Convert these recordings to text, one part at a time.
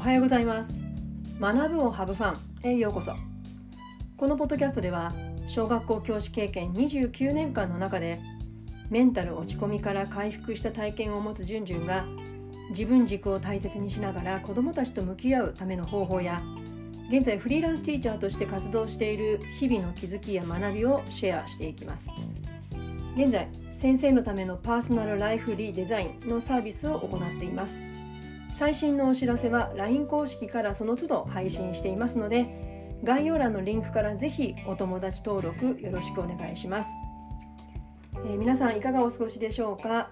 はようございます。学ぶをハブファンへようこそ。このポッドキャストでは小学校教師経験29年間の中でメンタル落ち込みから回復した体験を持つじゅんじゅんが自分軸を大切にしながら子どもたちと向き合うための方法や現在フリーランスティーチャーとして活動している日々の気づきや学びをシェアしていきます。現在先生のためのパーソナルライフリーデザインのサービスを行っています。最新のお知らせは LINE 公式からその都度配信していますので概要欄のリンクからぜひお友達登録よろしくお願いします、えー、皆さんいかがお過ごしでしょうか、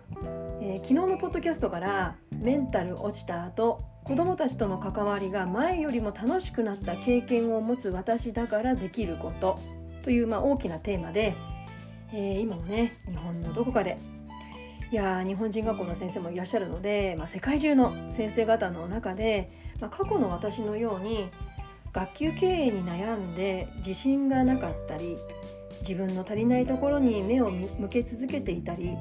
えー、昨日のポッドキャストからメンタル落ちた後子どもたちとの関わりが前よりも楽しくなった経験を持つ私だからできることという、まあ、大きなテーマで、えー、今もね日本のどこかでいや日本人学校の先生もいらっしゃるので、まあ、世界中の先生方の中で、まあ、過去の私のように学級経営に悩んで自信がなかったり自分の足りないところに目を向け続けていたり、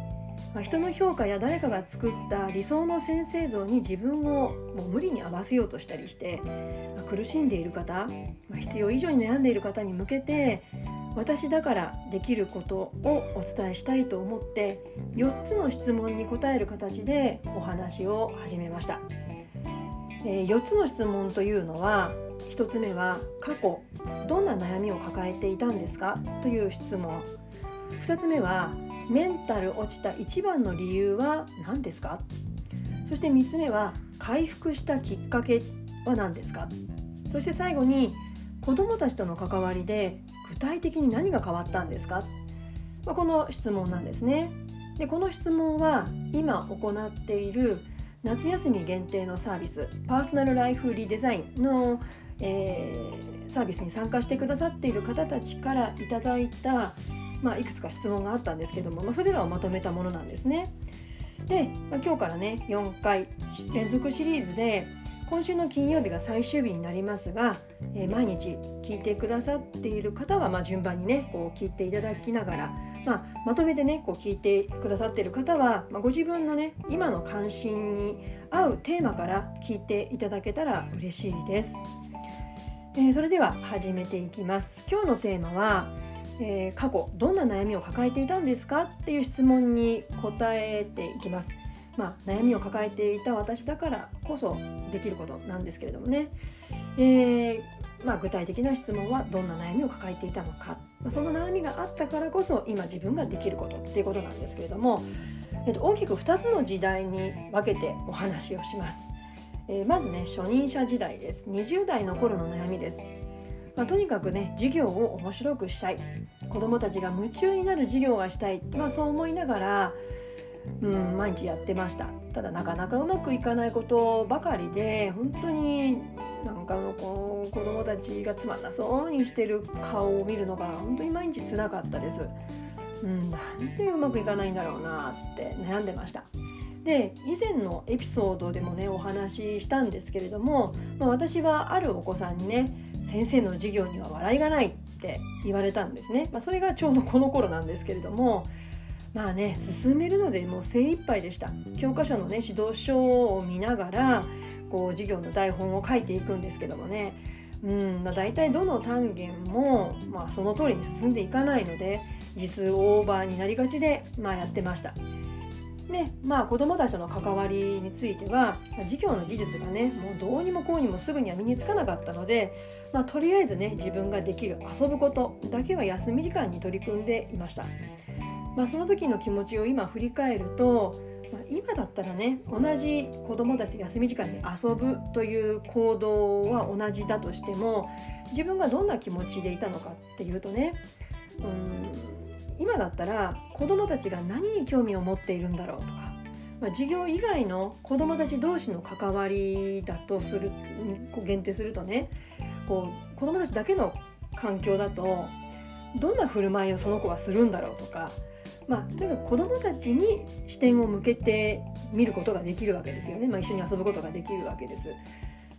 まあ、人の評価や誰かが作った理想の先生像に自分をもう無理に合わせようとしたりして、まあ、苦しんでいる方、まあ、必要以上に悩んでいる方に向けて私だからできることをお伝えしたいと思って4つの質問に答える形でお話を始めました、え4つの質問というのは1つ目は過去どんな悩みを抱えていたんですか？という質問。2つ目はメンタル落ちた一番の理由は何ですか？そして3つ目は回復したきっかけは何ですか？そして最後に子どもたちとの関わりで具体的に何が変わったんですか、まあ、この質問なんですね。でこの質問は今行っている夏休み限定のサービスパーソナルライフリデザインの、えー、サービスに参加してくださっている方たちからいただいた、まあ、いくつか質問があったんですけども、まあ、それらをまとめたものなんですね。で、まあ、今日からね4回連続シリーズで今週の金曜日が最終日になりますが、えー、毎日聞いてくださっている方は、まあ、順番にねこう聞いていただきながら、まあ、まとめてねこう聞いてくださっている方は、まあ、ご自分のね今の関心に合うテーマから聞いていただけたら嬉しいです。えー、それでは始めていきます。今日のテーマはえー、過去どんな悩みを抱えていたんですかっていう質問に答えていきます。まあ、悩みを抱えていた私だからこそできることなんですけれどもね、えー、まあ、具体的な質問はどんな悩みを抱えていたのか、まあ、その悩みがあったからこそ今自分ができることっていうことなんですけれども、えー、と大きく2つの時代に分けてお話をします。えー、まずね初任者時代です。20代の頃の悩みです、まあ、とにかくね授業を面白くしたい。子どもたちが夢中になる授業がしたい、まあ、そう思いながらうん、毎日やってましたただなかなかうまくいかないことばかりで本当になんかのこう子供たちがつまんなそうにしてる顔を見るのが本当に毎日つらかったです。うん、なんでうまくいかないんだろうなって悩んでました。で以前のエピソードでもねお話ししたんですけれども、まあ、私はあるお子さんにね先生の授業には笑いがないって言われたんですね、まあ、それがちょうどこの頃なんですけれどもまあね進めるのでもう精一杯でした教科書のね指導書を見ながらこう授業の台本を書いていくんですけどもねうんまあ、大体どの単元も、まあ、その通りに進んでいかないので字数オーバーになりがちで、まあ、やってました。でまあ子どもたちとの関わりについては授業の技術がねもうどうにもこうにもすぐには身につかなかったので、まあ、とりあえずね自分ができる遊ぶことだけは休み時間に取り組んでいました。まあ、その時の気持ちを今振り返ると、まあ、今だったらね同じ子どもたちと休み時間に遊ぶという行動は同じだとしても自分がどんな気持ちでいたのかっていうとねうん今だったら子どもたちが何に興味を持っているんだろうとか、まあ、授業以外の子どもたち同士の関わりだとする限定するとねこう子どもたちだけの環境だとどんな振る舞いをその子はするんだろうとかまあ、とにかく子どもたちに視点を向けて見ることができるわけですよね、まあ、一緒に遊ぶことができるわけです。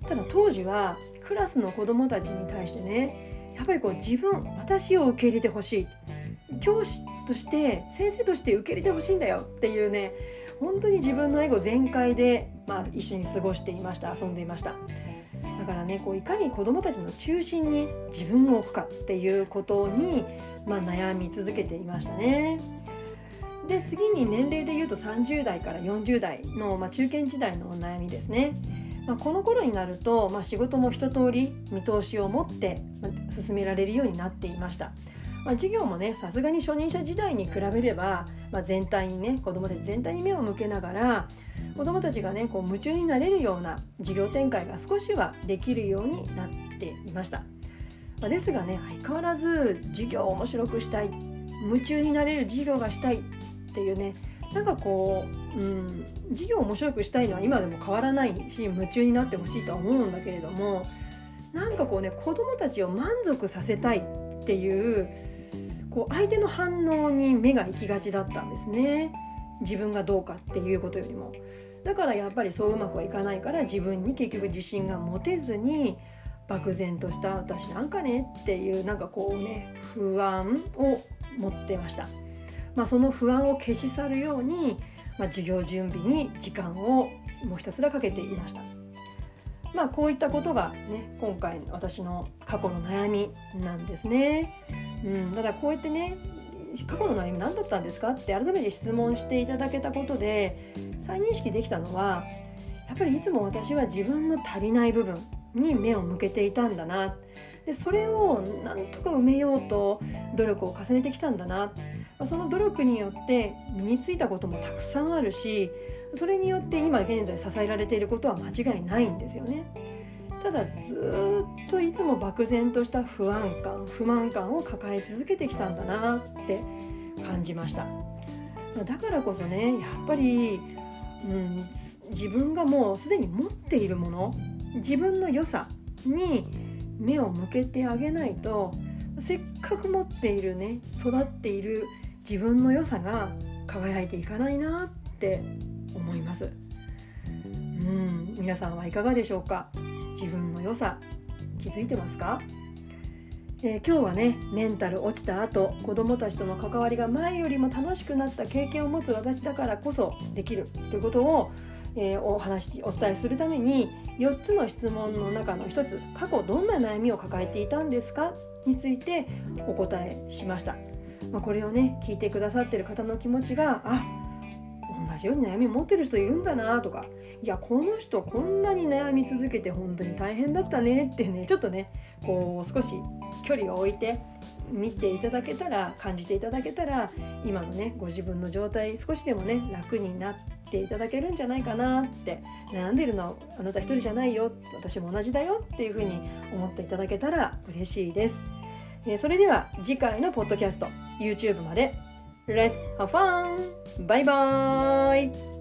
ただ当時はクラスの子どもたちに対してねやっぱりこう自分私を受け入れてほしい教師として先生として受け入れてほしいんだよっていうね本当に自分のエゴ全開で、まあ、一緒に過ごしていました遊んでいましただからねこういかに子どもたちの中心に自分を置くかっていうことに、まあ、悩み続けていましたね。で次に年齢でいうと30代から40代の、まあ、中堅時代のお悩みですね。まあ、この頃になると、まあ、仕事も一通り見通しを持って進められるようになっていました。まあ、授業もねさすがに初任者時代に比べれば、まあ、全体にね子どもたち全体に目を向けながら子どもたちがねこう夢中になれるような授業展開が少しはできるようになっていました。まあ、ですがね相変わらず授業を面白くしたい夢中になれる授業がしたいっていうねなんかこう、うん、授業を面白くしたいのは今でも変わらないし夢中になってほしいとは思うんだけれどもなんかこうね子どもたちを満足させたいっていうこう相手の反応に目が行きがちだったんですね自分がどうかっていうことよりもだからやっぱりそううまくはいかないから自分に結局自信が持てずに漠然とした私なんかねっていうなんかこうね不安を持ってました。まあ、その不安を消し去るように、まあ、授業準備に時間をもうひたすらかけていました。まあこういったことがね今回私の過去の悩みなんですね。うん、ただこうやってね過去の悩み何だったんですかって改めて質問していただけたことで再認識できたのはやっぱりいつも私は自分の足りない部分に目を向けていたんだなでそれをなんとか埋めようと努力を重ねてきたんだなその努力によって身についたこともたくさんあるしそれによって今現在支えられていることは間違いないんですよね。ただずっといつも漠然とした不安感不満感を抱え続けてきたんだなって感じましただからこそねやっぱり、うん、自分がもうすでに持っているもの自分の良さに目を向けてあげないとせっかく持っているね育っている自分の良さが輝いていかないなって思います。うん皆さんはいかがでしょうか？自分の良さ気づいてますか、えー、今日はねメンタル落ちた後子どもたちとの関わりが前よりも楽しくなった経験を持つ私だからこそできるということを、えー、お話お伝えするために4つの質問の中の1つ過去どんな悩みを抱えていたんですか？についてお答えしました。まあ、これをね聞いてくださってる方の気持ちがあ同じように悩み持ってる人いるんだなとかいやこの人こんなに悩み続けて本当に大変だったねってねちょっとねこう少し距離を置いて見ていただけたら感じていただけたら今のねご自分の状態少しでもね楽になっていただけるんじゃないかなって悩んでるのあなた一人じゃないよ私も同じだよっていうふうに思っていただけたら嬉しいです。えそれでは次回のポッドキャスト YouTube まで Let's have fun! バイバーイ